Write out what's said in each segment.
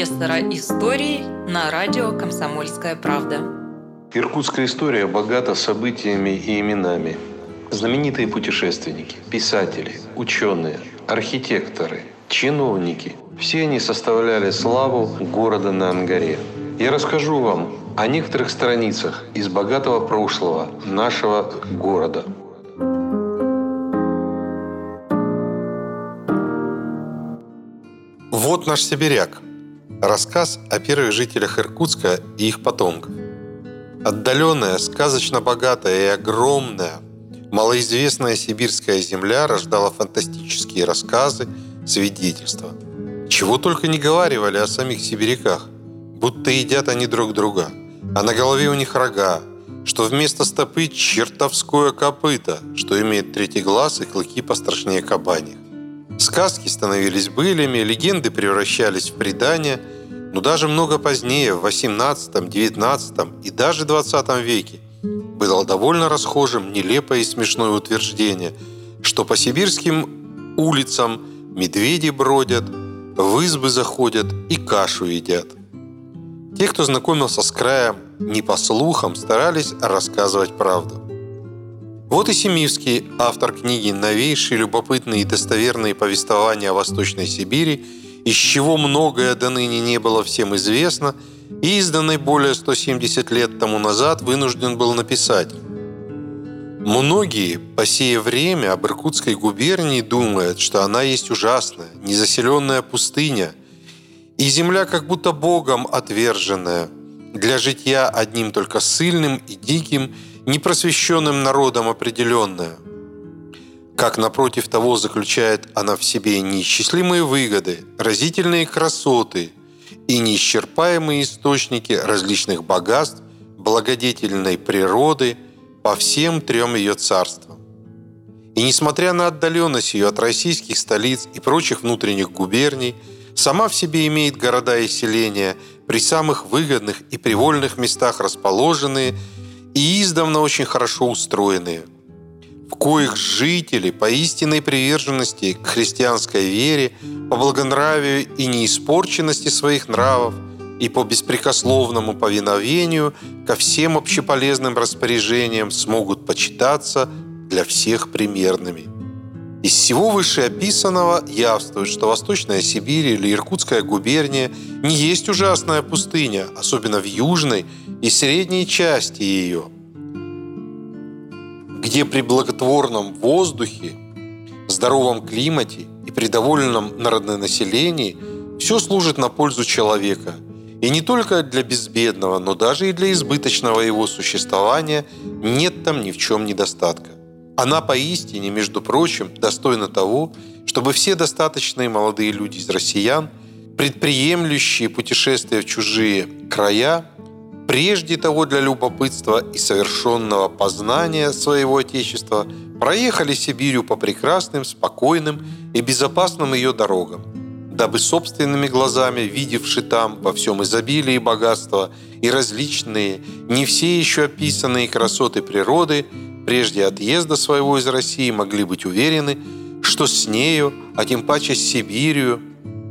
профессора истории на радио «Комсомольская правда». Иркутская история богата событиями и именами. Знаменитые путешественники, писатели, ученые, архитекторы, чиновники – все они составляли славу города на Ангаре. Я расскажу вам о некоторых страницах из богатого прошлого нашего города – Вот наш сибиряк. Рассказ о первых жителях Иркутска и их потомков. Отдаленная, сказочно богатая и огромная, малоизвестная сибирская земля рождала фантастические рассказы, свидетельства. Чего только не говаривали о самих сибиряках, будто едят они друг друга, а на голове у них рога, что вместо стопы чертовское копыто, что имеет третий глаз и клыки пострашнее кабаньих. Сказки становились былями, легенды превращались в предания, но даже много позднее, в 18, 19 и даже 20 веке, было довольно расхожим нелепое и смешное утверждение, что по сибирским улицам медведи бродят, в избы заходят и кашу едят. Те, кто знакомился с краем не по слухам, старались рассказывать правду. Вот и Семивский, автор книги «Новейшие, любопытные и достоверные повествования о Восточной Сибири», из чего многое до ныне не было всем известно, и изданной более 170 лет тому назад вынужден был написать. Многие, по сие время, об Иркутской губернии думают, что она есть ужасная, незаселенная пустыня, и земля как будто Богом отверженная, для житья одним только сильным и диким – непросвещенным народом определенная. Как напротив того заключает она в себе неисчислимые выгоды, разительные красоты и неисчерпаемые источники различных богатств, благодетельной природы по всем трем ее царствам. И несмотря на отдаленность ее от российских столиц и прочих внутренних губерний, сама в себе имеет города и селения, при самых выгодных и привольных местах расположенные – и издавна очень хорошо устроенные, в коих жители по истинной приверженности к христианской вере, по благонравию и неиспорченности своих нравов и по беспрекословному повиновению ко всем общеполезным распоряжениям смогут почитаться для всех примерными. Из всего вышеописанного явствует, что Восточная Сибирь или Иркутская губерния не есть ужасная пустыня, особенно в южной и средней части ее, где при благотворном воздухе, здоровом климате и при довольном народонаселении все служит на пользу человека. И не только для безбедного, но даже и для избыточного его существования нет там ни в чем недостатка. Она поистине, между прочим, достойна того, чтобы все достаточные молодые люди из россиян, предприемлющие путешествия в чужие края, прежде того для любопытства и совершенного познания своего Отечества, проехали Сибирью по прекрасным, спокойным и безопасным ее дорогам, дабы собственными глазами, видевши там во всем изобилии и богатства и различные, не все еще описанные красоты природы, прежде отъезда своего из России могли быть уверены, что с нею, а тем паче с Сибирью,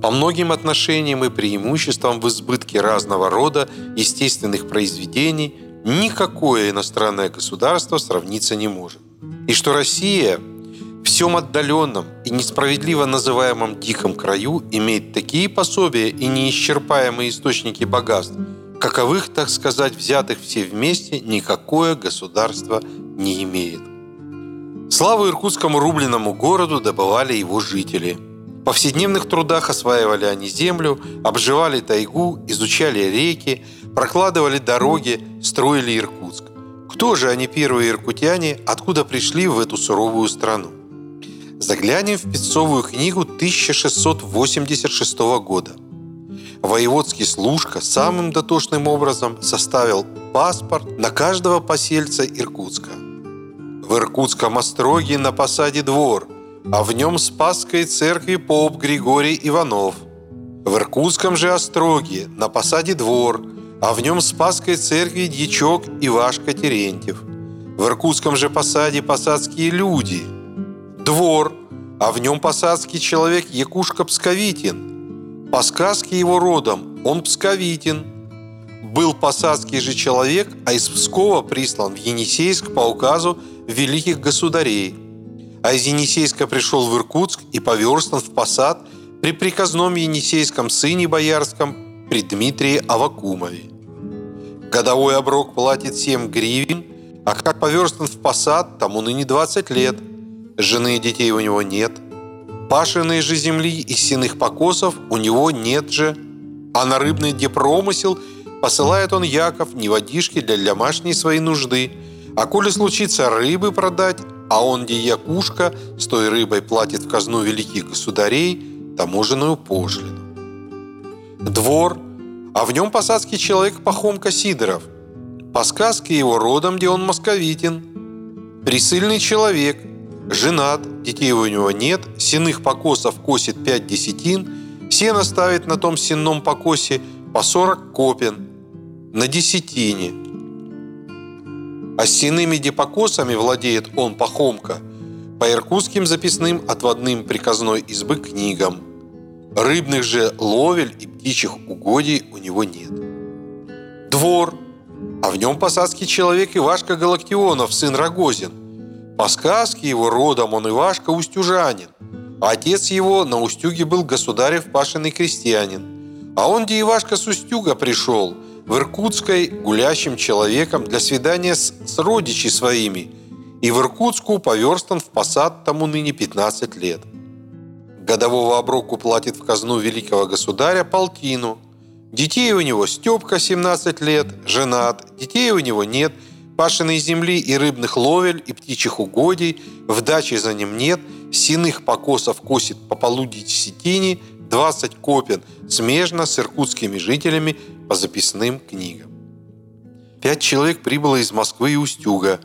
по многим отношениям и преимуществам в избытке разного рода естественных произведений никакое иностранное государство сравниться не может. И что Россия в всем отдаленном и несправедливо называемом диком краю имеет такие пособия и неисчерпаемые источники богатств, каковых, так сказать, взятых все вместе, никакое государство не имеет. Славу иркутскому рубленому городу добывали его жители. В повседневных трудах осваивали они землю, обживали тайгу, изучали реки, прокладывали дороги, строили Иркутск. Кто же они первые иркутяне, откуда пришли в эту суровую страну? Заглянем в Песцовую книгу 1686 года. Воеводский служка самым дотошным образом составил паспорт на каждого посельца Иркутска. В Иркутском остроге на посаде двор, а в нем Спасской церкви поп Григорий Иванов. В Иркутском же остроге на посаде двор, а в нем Спасской церкви дьячок Ивашка Терентьев. В Иркутском же посаде посадские люди. Двор, а в нем посадский человек Якушка Псковитин. По сказке его родом он псковитин. Был посадский же человек, а из Пскова прислан в Енисейск по указу великих государей. А из Енисейска пришел в Иркутск и поверстан в посад при приказном Енисейском сыне боярском при Дмитрии Авакумове. Годовой оброк платит 7 гривен, а как поверстан в посад, тому ныне 20 лет. Жены и детей у него нет. Пашенной же земли и сенных покосов у него нет же. А на рыбный депромысел посылает он Яков не водишки для домашней своей нужды. А коли случится рыбы продать, а он, где якушка, с той рыбой платит в казну великих государей таможенную пошлину. Двор, а в нем посадский человек Пахомка Сидоров – по сказке его родом, где он московитин. Присыльный человек, женат, детей у него нет, сенных покосов косит пять десятин, сено ставит на том сенном покосе по сорок копен на десятине. А сенными депокосами владеет он Пахомка по иркутским записным отводным приказной избы книгам. Рыбных же ловель и птичьих угодий у него нет. Двор – а в нем посадский человек Ивашка Галактионов, сын Рогозин. По сказке его родом он Ивашка Устюжанин, а отец его на Устюге был государев пашенный крестьянин. А он, где Ивашка с Устюга пришел, в Иркутской гулящим человеком для свидания с, с родичи своими, и в Иркутску поверстан в посад тому ныне 15 лет. Годового оброку платит в казну великого государя полтину – Детей у него Степка 17 лет, женат, детей у него нет, пашиной земли и рыбных ловель, и птичьих угодий, в даче за ним нет, синых покосов косит по полудить сетине, 20 копен смежно с иркутскими жителями по записным книгам. Пять человек прибыло из Москвы и Устюга,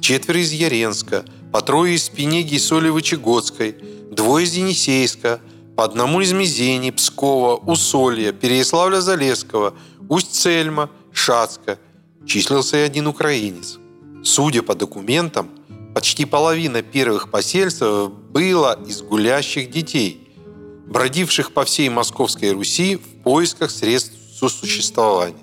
четверо из Яренска, по трое из Пенеги и Солевы-Чегодской, двое из Енисейска – по одному из Мизени, Пскова, Усолья, Переяславля-Залесского, Усть-Цельма, Шацка числился и один украинец. Судя по документам, почти половина первых посельств было из гулящих детей, бродивших по всей Московской Руси в поисках средств сосуществования.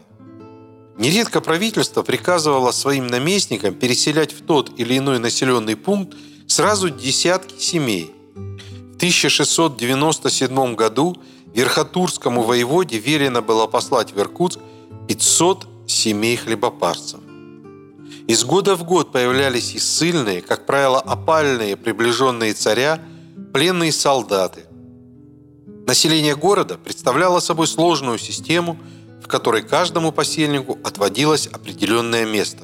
Нередко правительство приказывало своим наместникам переселять в тот или иной населенный пункт сразу десятки семей, в 1697 году Верхотурскому воеводе велено было послать в Иркутск 500 семей хлебопарцев. Из года в год появлялись и ссыльные, как правило, опальные, приближенные царя, пленные солдаты. Население города представляло собой сложную систему, в которой каждому посельнику отводилось определенное место.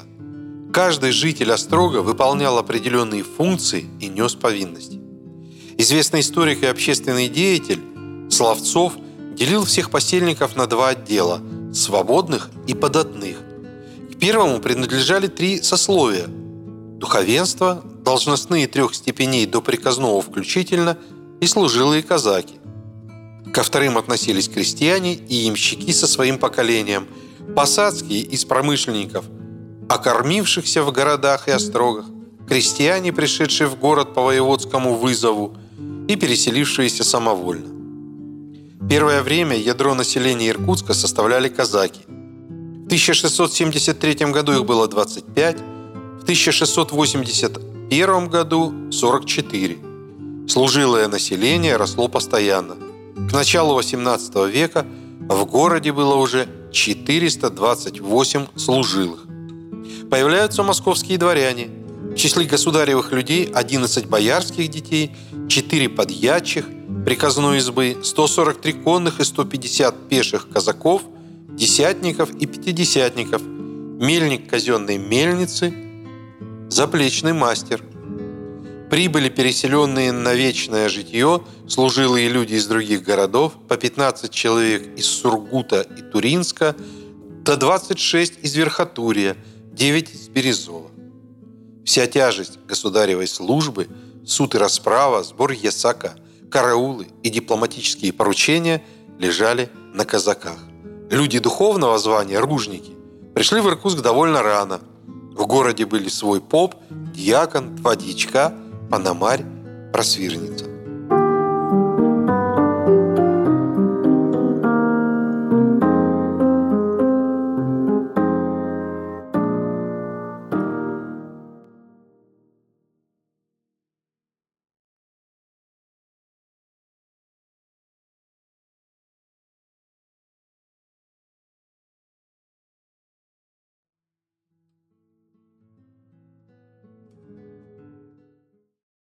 Каждый житель Острога выполнял определенные функции и нес повинности. Известный историк и общественный деятель Славцов делил всех посельников на два отдела – свободных и податных. К первому принадлежали три сословия – духовенство, должностные трех степеней до приказного включительно и служилые казаки. Ко вторым относились крестьяне и ямщики со своим поколением, посадские из промышленников, окормившихся в городах и острогах, крестьяне, пришедшие в город по воеводскому вызову, и переселившиеся самовольно. Первое время ядро населения Иркутска составляли казаки. В 1673 году их было 25, в 1681 году 44. Служилое население росло постоянно. К началу XVIII века в городе было уже 428 служилых. Появляются московские дворяне – в числе государевых людей 11 боярских детей, 4 подьячих, приказной избы, 143 конных и 150 пеших казаков, десятников и пятидесятников, мельник казенной мельницы, заплечный мастер. Прибыли переселенные на вечное житье служилые люди из других городов, по 15 человек из Сургута и Туринска, до 26 из Верхотурья, 9 из Березова. Вся тяжесть государевой службы, суд и расправа, сбор ясака, караулы и дипломатические поручения лежали на казаках. Люди духовного звания, ружники, пришли в Иркутск довольно рано. В городе были свой поп, дьякон, два дьячка, панамарь, просвирница.